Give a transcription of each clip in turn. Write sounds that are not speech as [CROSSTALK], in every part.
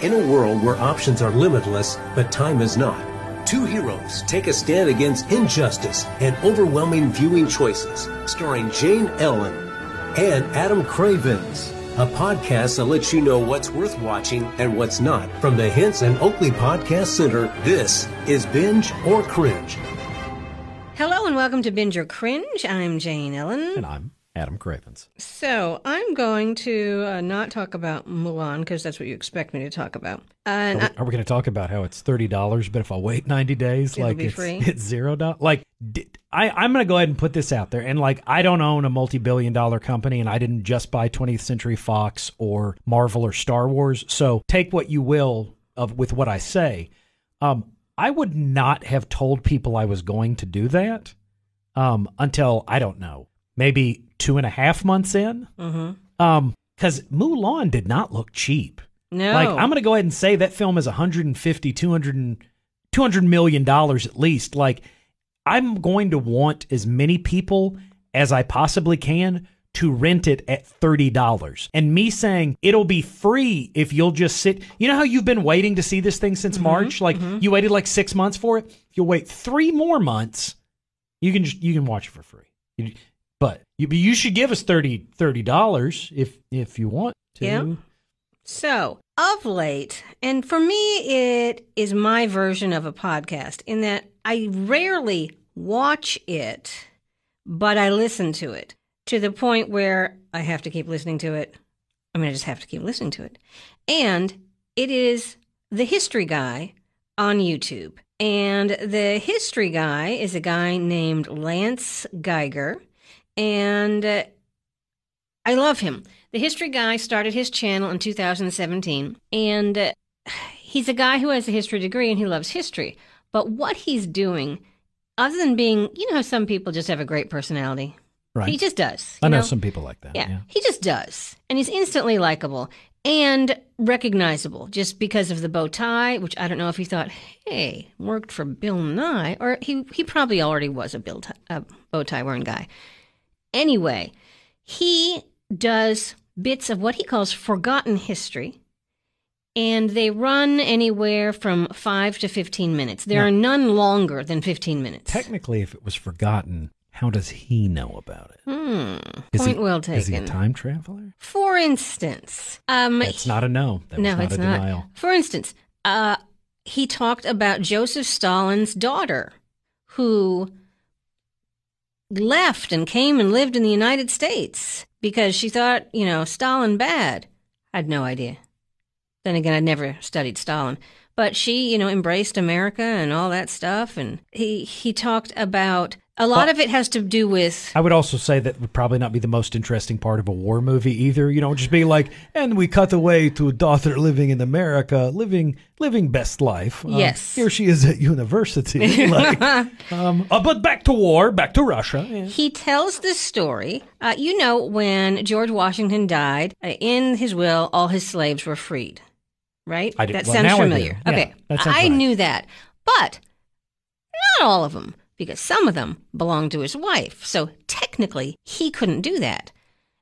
In a world where options are limitless, but time is not, two heroes take a stand against injustice and overwhelming viewing choices, starring Jane Ellen and Adam Cravens. A podcast that lets you know what's worth watching and what's not. From the Hinson Oakley Podcast Center, this is Binge or Cringe. Hello and welcome to Binge or Cringe. I'm Jane Ellen. And I'm Adam Cravens. So I'm going to uh, not talk about Mulan because that's what you expect me to talk about. Uh, Are we, we going to talk about how it's thirty dollars, but if I wait ninety days, like it's, it's zero dollars? Like, I, I'm going to go ahead and put this out there, and like, I don't own a multi-billion-dollar company, and I didn't just buy 20th Century Fox or Marvel or Star Wars. So take what you will of with what I say. Um, I would not have told people I was going to do that um, until I don't know, maybe two and a half months in. Mhm. Um, because Mulan did not look cheap. no, Like I'm going to go ahead and say that film is 150 200 200 million dollars at least. Like I'm going to want as many people as I possibly can to rent it at $30. And me saying it'll be free if you'll just sit. You know how you've been waiting to see this thing since March? Like you waited like 6 months for it. If you'll wait 3 more months, you can just, you can watch it for free. You, but you but you should give us 30 $30 if if you want to. Yeah. So, of late, and for me, it is my version of a podcast in that I rarely watch it, but I listen to it to the point where I have to keep listening to it. I mean, I just have to keep listening to it. And it is The History Guy on YouTube. And the history guy is a guy named Lance Geiger. And uh, I love him. The history guy started his channel in 2017, and uh, he's a guy who has a history degree and he loves history. But what he's doing, other than being, you know, how some people just have a great personality. Right. He just does. I you know, some people like that. yeah, Yeah. he just does. And he's instantly likable and recognizable just because of the bow tie, which I don't know if he thought, hey, worked for Bill Nye, or he, he probably already was a Bill tie, a bow tie wearing guy. Anyway, he does bits of what he calls forgotten history. And they run anywhere from five to 15 minutes. There Now- are none longer than 15 minutes. Technically, if it was forgotten, how does he know about it? Hmm. Is Point he, well Is he a time traveler? For instance, um, That's not a no. That no, not it's a not. denial. For instance, uh, he talked about Joseph Stalin's daughter, who left and came and lived in the United States because she thought, you know, Stalin bad. I had no idea. Then again, I'd never studied Stalin. But she, you know, embraced America and all that stuff. And he, he talked about a lot Well- of it has to do with I would also say that would probably not be the most interesting part of a war movie either. You know, just be like, and we cut away to a daughter living in America, living living best life. Um, Yes. here she is at university. [LAUGHS] like, um, uh, but back to war, back to Russia. Yeah. He tells this story. Uh, you know, when George Washington died, uh, in his will, all his slaves were freed. Right? I did- that well, sounds familiar. Yeah, okay. that sounds I right. knew that. But not all of them, because some of them belonged to his wife. So technically, he couldn't do that.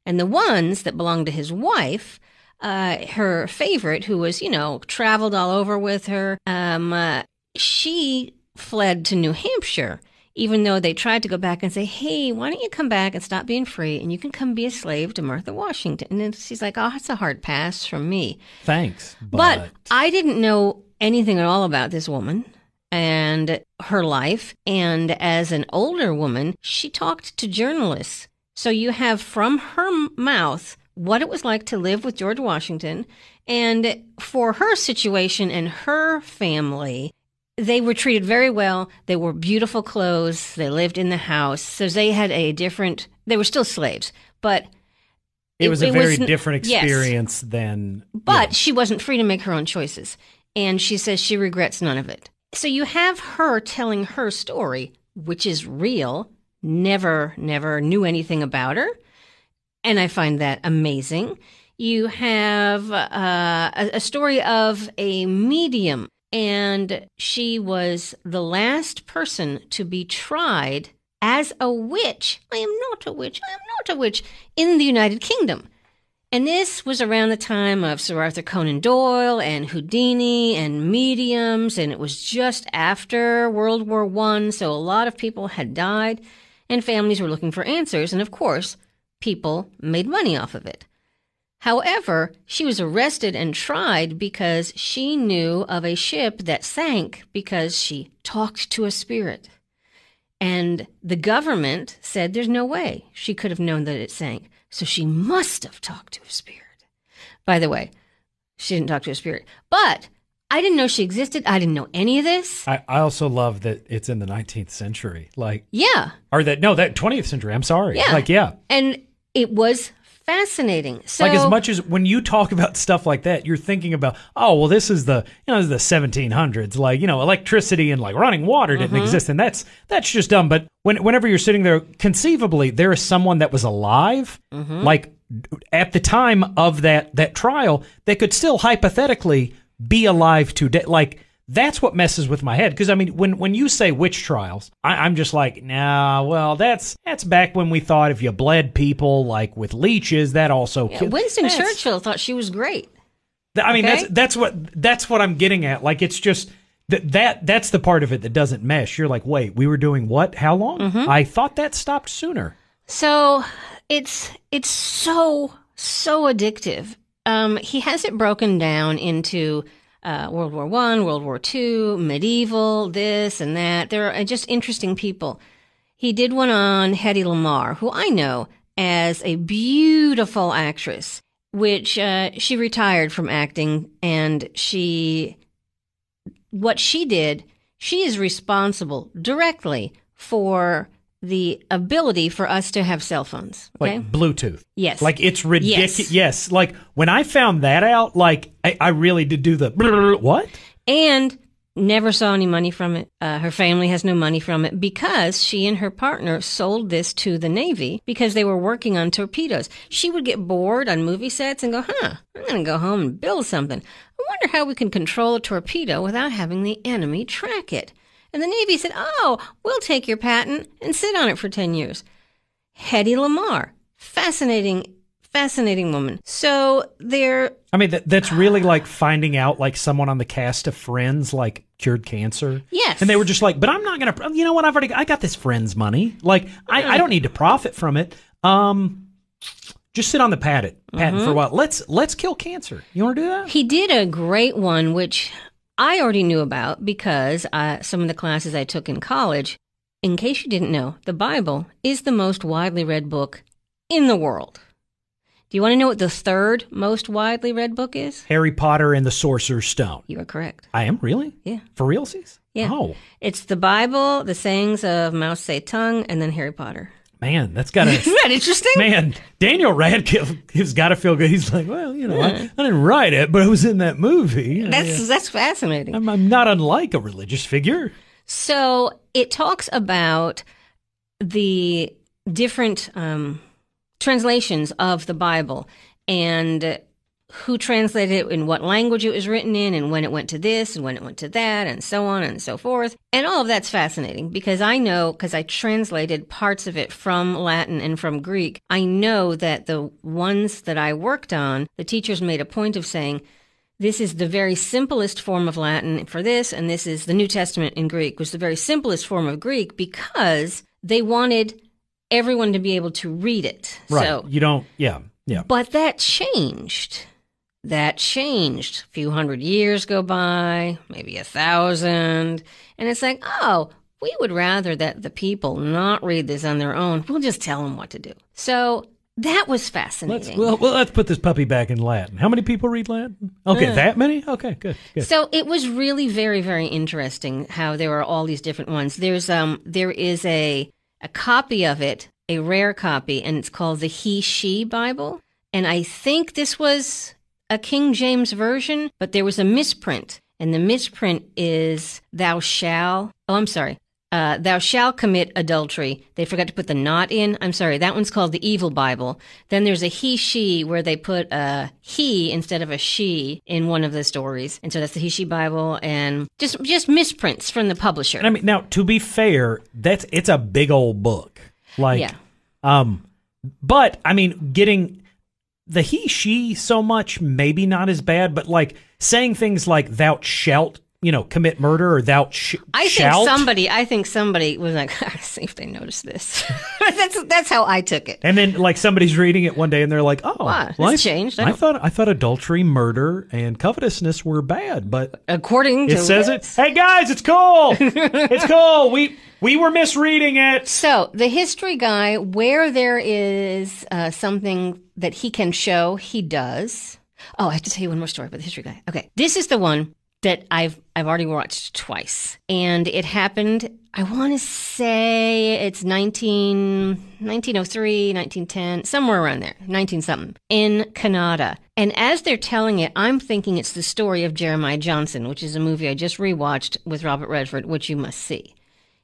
And the ones that belonged to his wife, uh, her favorite, who was, you know, traveled all over with her, um, uh, she fled to New Hampshire, even though they tried to go back and say, hey, why don't you come back and stop being free and you can come be a slave to Martha Washington? And then she's like, oh, that's a hard pass from me. Thanks. But, But I didn't know anything at all about this woman and her life. And as an older woman, she talked to journalists. So you have from her mouth what it was like to live with George Washington. And for her situation and her family, they were treated very well. They wore beautiful clothes. They lived in the house. So they had a different, they were still slaves, but it, was a very n- different yes. experience than. But yeah. she wasn't free to make her own choices. And she says she regrets none of it. So you have her telling her story, which is real, never, never knew anything about her. And I find that amazing. You have uh, a, a story of a medium, and she was the last person to be tried as a witch. I am not a witch. I am not a witch in the United Kingdom. And this was around the time of Sir Arthur Conan Doyle and Houdini and mediums, and it was just after World War One, so a lot of people had died, and families were looking for answers, and of course, people made money off of it. However, she was arrested and tried because she knew of a ship that sank because she talked to a spirit. And the government said there's no way she could have known that it sank. So she must have talked to a spirit. By the way, she didn't talk to a spirit. But I didn't know she existed. I didn't know any of this. I, I also love that it's in the 19th century. Like, Yeah. or that, no, that 20th century. I'm sorry. Yeah. Like, yeah. And it was fascinating. So like as much as when you talk about stuff like that, you're thinking about, oh, well, this is the you know this is the 1700s, like you know electricity and like running water didn't mm-hmm. exist, and that's that's just dumb. But when whenever you're sitting there, conceivably there is someone that was alive, mm-hmm. like at the time of that that trial, that could still hypothetically be alive today, like. That's what messes with my head because I mean, when when you say witch trials, I, I'm just like, nah. Well, that's that's back when we thought if you bled people like with leeches, that also Yeah, killed. Winston That's- Churchill thought she was great. I mean, Okay? that's that's what that's what I'm getting at. Like, it's just that that that's the part of it that doesn't mesh. You're like, wait, we were doing what? How long? Mm-hmm. I thought that stopped sooner. So it's it's so so addictive. Um, he has it broken down into uh, World War One, World War Two, medieval, this and that. There are just interesting people. He did one on Hedy Lamarr, who I know as a beautiful actress, which uh, she retired from acting, and she what she did, she is responsible directly for the ability for us to have cell phones. Okay. Like Bluetooth. yes. Like it's ridiculous. Yes. Yes. Like when I found that out, like I, I really did do the [LAUGHS] what? and never saw any money from it. Uh, her family has no money from it because she and her partner sold this to the Navy because they were working on torpedoes. She would get bored on movie sets and go, huh, I'm going to go home and build something. I wonder how we can control a torpedo without having the enemy track it. And the Navy said, oh, we'll take your patent and sit on it for 10 years. Hedy Lamarr, fascinating, fascinating woman. So they're I mean, that, that's really like finding out like someone on the cast of Friends like cured cancer. Yes. And they were just like, but I'm not gonna. You know what? I've already. I got this Friends money. Like I, I don't need to profit from it. Um, just sit on the patent patent for a while. Let's let's kill cancer. You want to do that? He did a great one, which I already knew about because uh, some of the classes I took in college. In case you didn't know, the Bible is the most widely read book in the world. Do you want to know what the third most widely read book is? Harry Potter and the Sorcerer's Stone. You are correct. I am really. Yeah. For realsies? Yeah. Oh It's the Bible, the sayings of Mao Zedong, and then Harry Potter. Man, that's got [LAUGHS] Isn't to. that interesting? Man, Daniel Radcliffe has got to feel good. He's like, well, you know, I, I didn't write it, but I was in that movie. That's that's fascinating. I'm, I'm not unlike a religious figure. So it talks about the different um, translations of the Bible and who translated it in what language it was written in and when it went to this and when it went to that and so on and so forth. And all of that's fascinating because I know, because I translated parts of it from Latin and from Greek, I know that the ones that I worked on, the teachers made a point of saying, this is the very simplest form of Latin for this, and this is the New Testament in Greek, was the very simplest form of Greek because they wanted everyone to be able to read it. Right. So, you don't. Yeah. Yeah. but that changed. That changed. A few hundred years go by, maybe a thousand, and it's like, oh, we would rather that the people not read this on their own. We'll just tell them what to do. So that was Let's fascinating. well, well, let's put this puppy back in Latin. How many people read Latin? Okay, that many. Okay, good. Good. So it was really very, very interesting how there are all these different ones. There's um there is a a copy of it, a rare copy, and it's called the He She Bible. And I think this was a King James version, but there was a misprint. And the misprint is thou shall oh I'm sorry. Uh, thou shall commit adultery. They forgot to put the not in. I'm sorry. That one's called the Evil Bible. Then there's a he she where they put a he instead of a she in one of the stories, and so that's the he she Bible, and just just misprints from the publisher. And I mean, now to be fair, that's it's a big old book. Like, Yeah. um, but I mean, getting the he she so much maybe not as bad, but like saying things like "thou shalt," you know, commit murder or "thou sh- I shalt." think somebody. I think somebody was like, [LAUGHS] see if they noticed this. [LAUGHS] that's that's how I took it. and then like somebody's reading it one day and they're like, "Oh, Wow, I- changed. I I, thought I thought adultery, murder, and covetousness were bad, but According it says this. it. Hey guys, it's cool. [LAUGHS] it's cool. We we were misreading it. So the history guy, where there is uh, something that he can show, he does. Oh, I have to tell you one more story about the history guy. Okay, this is the one that I've I've already watched twice, and it happened. I want to say it's 19, 1903, 1910, somewhere around there, 19 something, in Canada. And as they're telling it, I'm thinking it's the story of Jeremiah Johnson, which is a movie I just rewatched with Robert Redford, which you must see.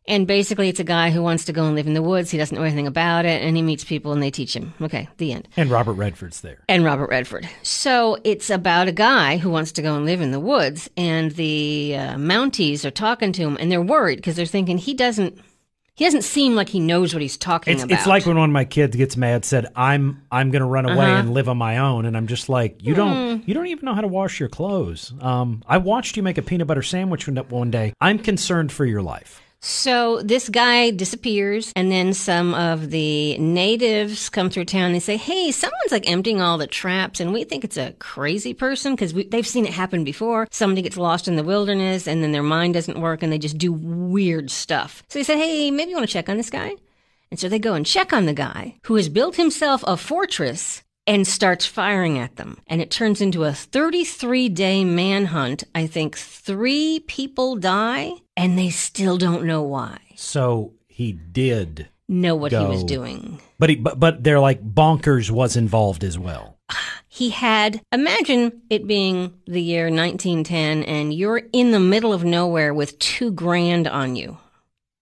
And basically, it's a guy who wants to go and live in the woods. He doesn't know anything about it, and he meets people and they teach him. Okay, the end. And Robert Redford's there. And Robert Redford. So it's about a guy who wants to go and live in the woods, and the uh, Mounties are talking to him, and they're worried because they're thinking he doesn't. He doesn't seem like he knows what he's talking It's, about. it's like when one of my kids gets mad, said, "I'm I'm going to run away Uh-huh. and live on my own," and I'm just like, "You Hmm. don't you don't even know how to wash your clothes." Um, I watched you make a peanut butter sandwich one- one day. I'm concerned for your life. So this guy disappears, and then some of the natives come through town. They say, "Hey, someone's like emptying all the traps," and we think it's a crazy person because they've seen it happen before. Somebody gets lost in the wilderness, and then their mind doesn't work, and they just do weird stuff. So they said, "Hey, maybe you want to check on this guy." And so they go and check on the guy who has built himself a fortress and starts firing at them. And it turns into a 33 day manhunt. I think three people die and they still don't know why. So he did, Know what he was doing. but he but, but they're like bonkers was involved as well. [SIGHS] He had, imagine it being the year 1910 and you're in the middle of nowhere with two grand on you.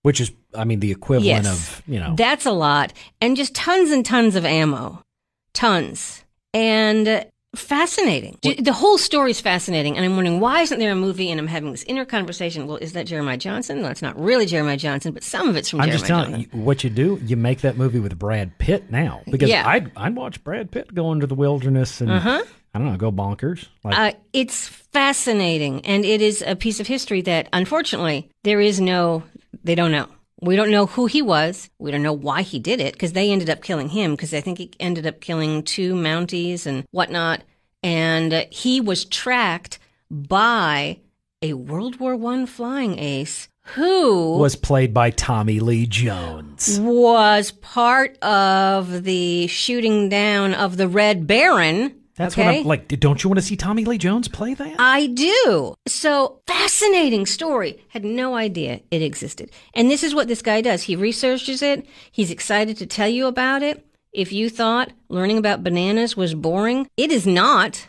Which is, I mean, the equivalent Yes. of you know. That's a lot. And just tons and tons of ammo. Tons. And fascinating. J- The whole story is fascinating. And I'm wondering, why isn't there a movie? And I'm having this inner conversation. Well, is that Jeremiah Johnson? Well, it's not really Jeremiah Johnson, but some of it's from I'm Jeremiah just telling Johnson. you what you do. You make that movie with Brad Pitt now because Yeah. I'd I'd watch Brad Pitt go into the wilderness and Uh-huh. I don't know go bonkers. Like Uh, it's fascinating, and it is a piece of history that, unfortunately, there is no. They don't know. We don't know who he was. We don't know why he did it because they ended up killing him because I think he ended up killing two Mounties and whatnot. And he was tracked by a World War One flying ace who was played by Tommy Lee Jones. was part of the shooting down of the Red Baron. That's okay? what I'm like. Don't you want to see Tommy Lee Jones play that? I do. So fascinating story. Had no idea it existed. And this is what this guy does. He researches it. He's excited to tell you about it. If you thought learning about bananas was boring, it is not.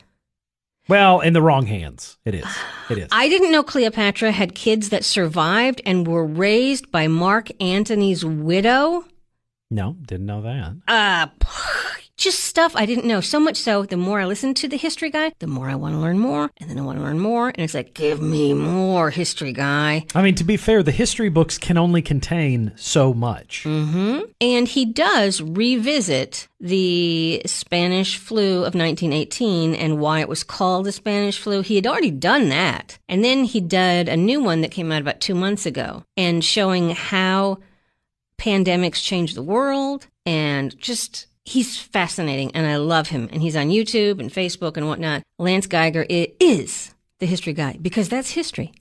Well, in the wrong hands. It is. It is. I didn't know Cleopatra had kids that survived and were raised by Mark Antony's widow. no, didn't know that. Uh, just stuff I didn't know. So much so, the more I listen to the history guy, the more I want to learn more, and then I want to learn more, and it's like, give me more history guy. I mean, to be fair, the history books can only contain so much. hmm And he does revisit the Spanish flu of 1918 and why it was called the Spanish flu. He had already done that. And then he did a new one that came out about two months ago and showing how pandemics change the world and just. He's fascinating and I love him. And he's on YouTube and Facebook and whatnot. Lance Geiger is the history guy because that's history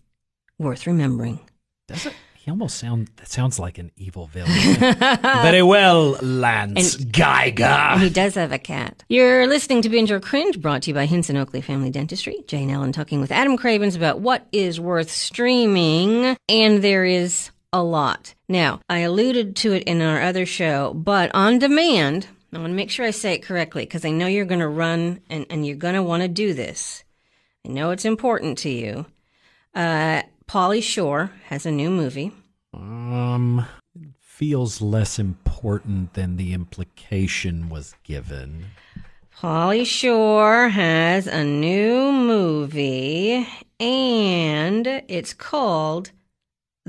worth remembering. Does it? He almost sound. That sounds like an evil villain. [LAUGHS] Very well, Lance And Geiger. he does have a cat. You're listening to Binge or Cringe, brought to you by Hinson Oakley Family Dentistry. Jane Ellen talking with Adam Cravens about what is worth streaming, and there is a lot. Now, I alluded to it in our other show, but on demand, I want to make sure I say it correctly because I know you're going to run and, and you're going to want to do this. I know it's important to you. Uh, Pauly Shore has a new movie. Um, it feels less important than the implication was given. Pauly Shore has a new movie, and it's called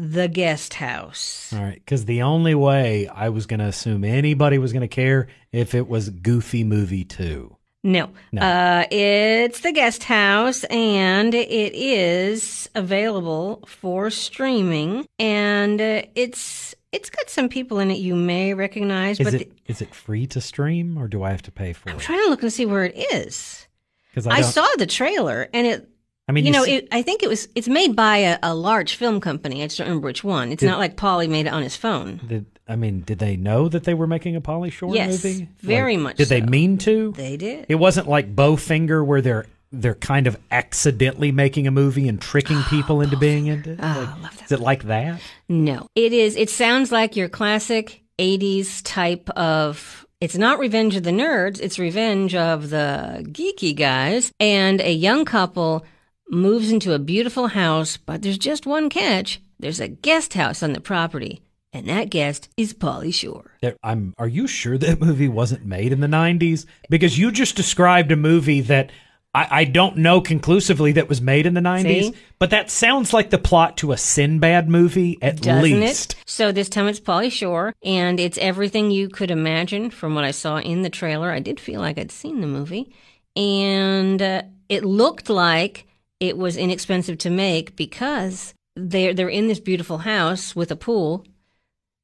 The Guest House. All right, because the only way I was going to assume anybody was going to care if it was Goofy Movie Two. No. No. Uh, it's the guest house and it is available for streaming and uh, it's it's got some people in it you may recognize, Is but is it free to stream or do I have to pay for it? I'm trying to look and see where it is. Because I, don't- saw the trailer and it I mean, you, know, see- it, I think it was it's made by a, a large film company. I just don't remember which one. It's Did- not like Pauly made it on his phone. Did, I mean, did they know that they were making a Pauly Shore Yes, movie? very Like, much Did they mean to? They did. It wasn't like Bowfinger where they're they're kind of accidentally making a movie and tricking oh, people into being into it. Oh, Like, I love that. Is it like that? No, it is. It sounds like your classic '80s type of. It's not Revenge of the Nerds. It's Revenge of the geeky guys. And a young couple moves into a beautiful house, but there's just one catch. There's a guest house on the property, and that guest is Pauly Shore. There- I'm. Are you sure that movie wasn't made in the '90s? Because you just described a movie that I, I don't know conclusively that was made in the '90s, See? but that sounds like the plot to a Sinbad movie at Doesn't least. it? So this time it's Pauly Shore, and it's everything you could imagine from what I saw in the trailer. I did feel like I'd seen the movie, and uh, it looked like it was inexpensive to make because they're they're in this beautiful house with a pool,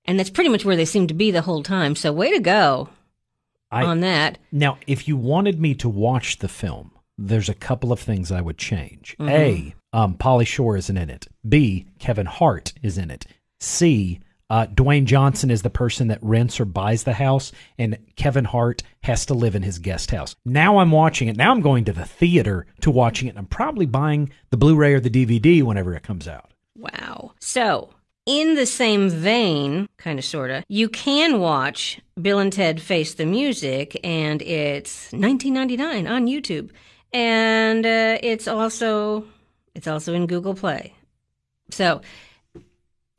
and that's pretty much where they seem to be the whole time. So way to go I, on that. Now, if you wanted me to watch the film, there's a couple of things I would change. Mm-hmm. A, um, Pauly Shore isn't in it. B, Kevin Hart is in it. C, uh, Dwayne Johnson is the person that rents or buys the house, and Kevin Hart has to live in his guest house. Now I'm watching it. Now I'm going to the theater to watching it, and I'm probably buying the Blu-ray or the DVD whenever it comes out. Wow. So, in the same vein, kind of sort of, you can watch Bill and Ted Face the Music, and it's 19.99 on YouTube, and uh, it's also it's also in Google Play. So.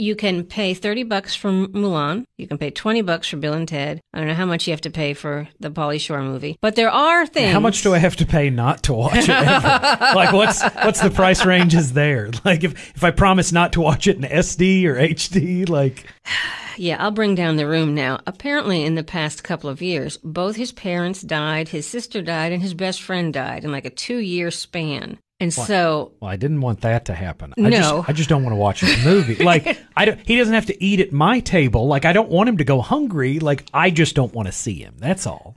You can pay 30 bucks for Mulan. You can pay 20 bucks for Bill and Ted. I don't know how much you have to pay for the Pauly Shore movie, but there are things. How much do I have to pay not to watch it? [LAUGHS] like what's what's the price range is there? [LAUGHS] Like if if I promise not to watch it in SD or HD, like [SIGHS] Yeah, I'll bring down the room now. Apparently, in the past couple of years, both his parents died, his sister died, and his best friend died in like a two year span. And so, well, I didn't want that to happen. I No. just I just don't want to watch the movie. [LAUGHS] Like I don't he doesn't have to eat at my table. Like I don't want him to go hungry. Like I just don't want to see him. That's all.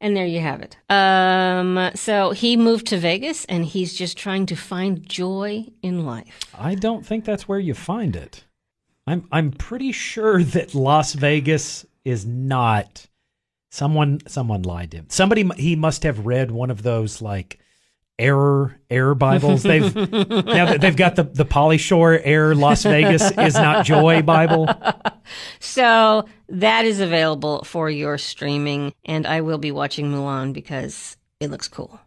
and there you have it. Um, so he moved to Vegas and he's just trying to find joy in life. I don't think that's where you find it. I'm I'm pretty sure that Las Vegas is not someone someone lied to him. Somebody he must have read one of those like error error Bibles. They've [LAUGHS] now that they've got the the Pauly Shore error Las Vegas is not joy Bible. [LAUGHS] So that is available for your streaming, and I will be watching Mulan because it looks cool.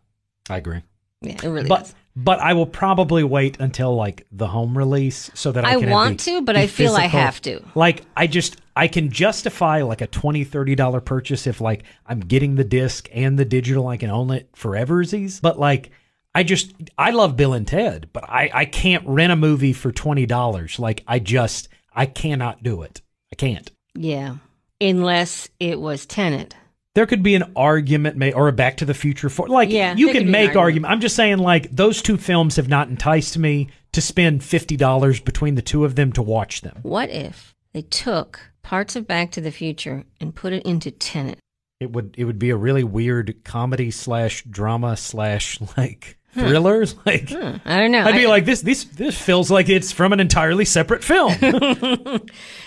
I agree. Yeah, it really But does. but I will probably wait until like the home release so that I, I want the- to, but I feel I have to. Like I just I can justify like a 20 30 dollar purchase if like I'm getting the disc and the digital I can own it foreversies. But like I just I love Bill and Ted, but I I can't rent a movie for twenty dollars. Like I just I cannot do it. I can't. Yeah, unless it was Tenet. There could be an argument made or a Back to the Future for like Yeah, you can make argument. argument. I'm just saying like those two films have not enticed me to spend fifty dollars between the two of them to watch them. What if they took parts of Back to the Future and put it into Tenet? It would it would be a really weird comedy slash drama slash [LAUGHS] like thrillers. [LAUGHS] Like Hmm, I don't know. I'd be I- like this this this feels like it's from an entirely separate film. [LAUGHS] the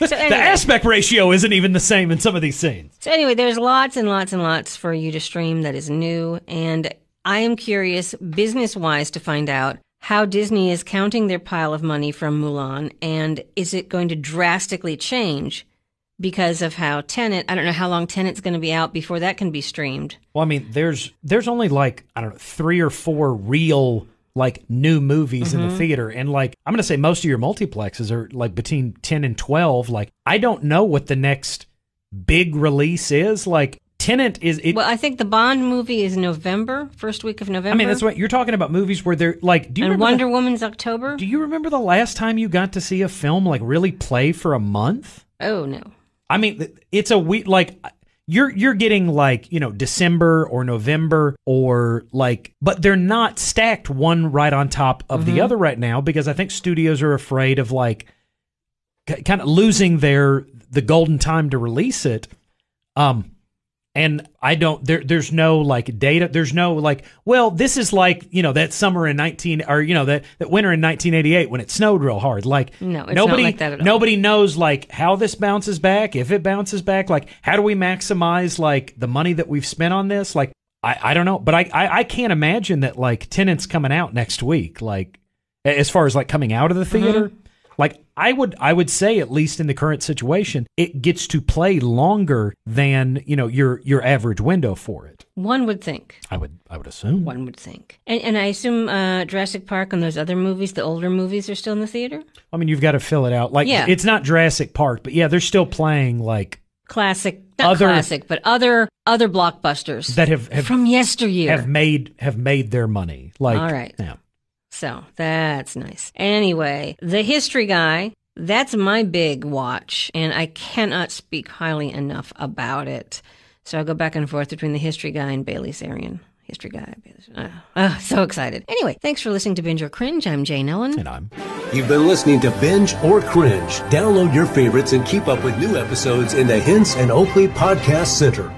So anyway. aspect ratio isn't even the same in some of these scenes. So anyway, there's lots and lots and lots for you to stream that is new, and I am curious, business wise, to find out how Disney is counting their pile of money from Mulan, and is it going to drastically change because of how Tenet. I don't know how long Tenet's going to be out before that can be streamed. Well, I mean, there's there's only like I don't know three or four real like new movies in the mm-hmm. theater, and like I'm gonna say most of your multiplexes are like between ten and twelve. Like I don't know what the next big release is. Like Tenet is it. Well, I think the Bond movie is November, first week of November. I mean, that's what you're talking about movies where they're like. Do you and remember? Wonder the- Woman's October. do you remember the last time you got to see a film like really play for a month? oh no. I mean, it's a week like you're you're getting like you know December or November or like, but they're not stacked one right on top of the other right now because I think studios are afraid of like kind of losing their the golden time to release it. Um, and I don't there there's no like data there's no like well this is like you know that summer in 19 or you know that that winter in 1988 when it snowed real hard. Like No, it's not nobody like that at all. nobody knows like how this bounces back if it bounces back like how do we maximize like the money that we've spent on this? Like I I don't know. But I I, I can't imagine that like Tenet's coming out next week like as far as like coming out of the theater mm-hmm. Like I would I would say at least in the current situation it gets to play longer than you know your your average window for it. One would think. I would I would assume. One would think. And, and I assume uh, Jurassic Park and those other movies, the older movies, are still in the theater? I mean you've got to fill it out. Like Yeah. it's not Jurassic Park, but yeah, they're still playing like Classic, not Other- classic, but other other blockbusters that have have, from yesteryear. have made have made their money. Like All right. yeah. So that's nice. Anyway, The History Guy, that's my big watch, and I cannot speak highly enough about it. So I'll go back and forth between The History Guy and Bailey Sarian. History Guy. Bailey's- uh, so excited. Anyway, thanks for listening to Binge or Cringe. I'm Jane Ellen. And I'm You've been listening to Binge or Cringe. Download your favorites and keep up with new episodes in the Hinson Oakley Podcast Center.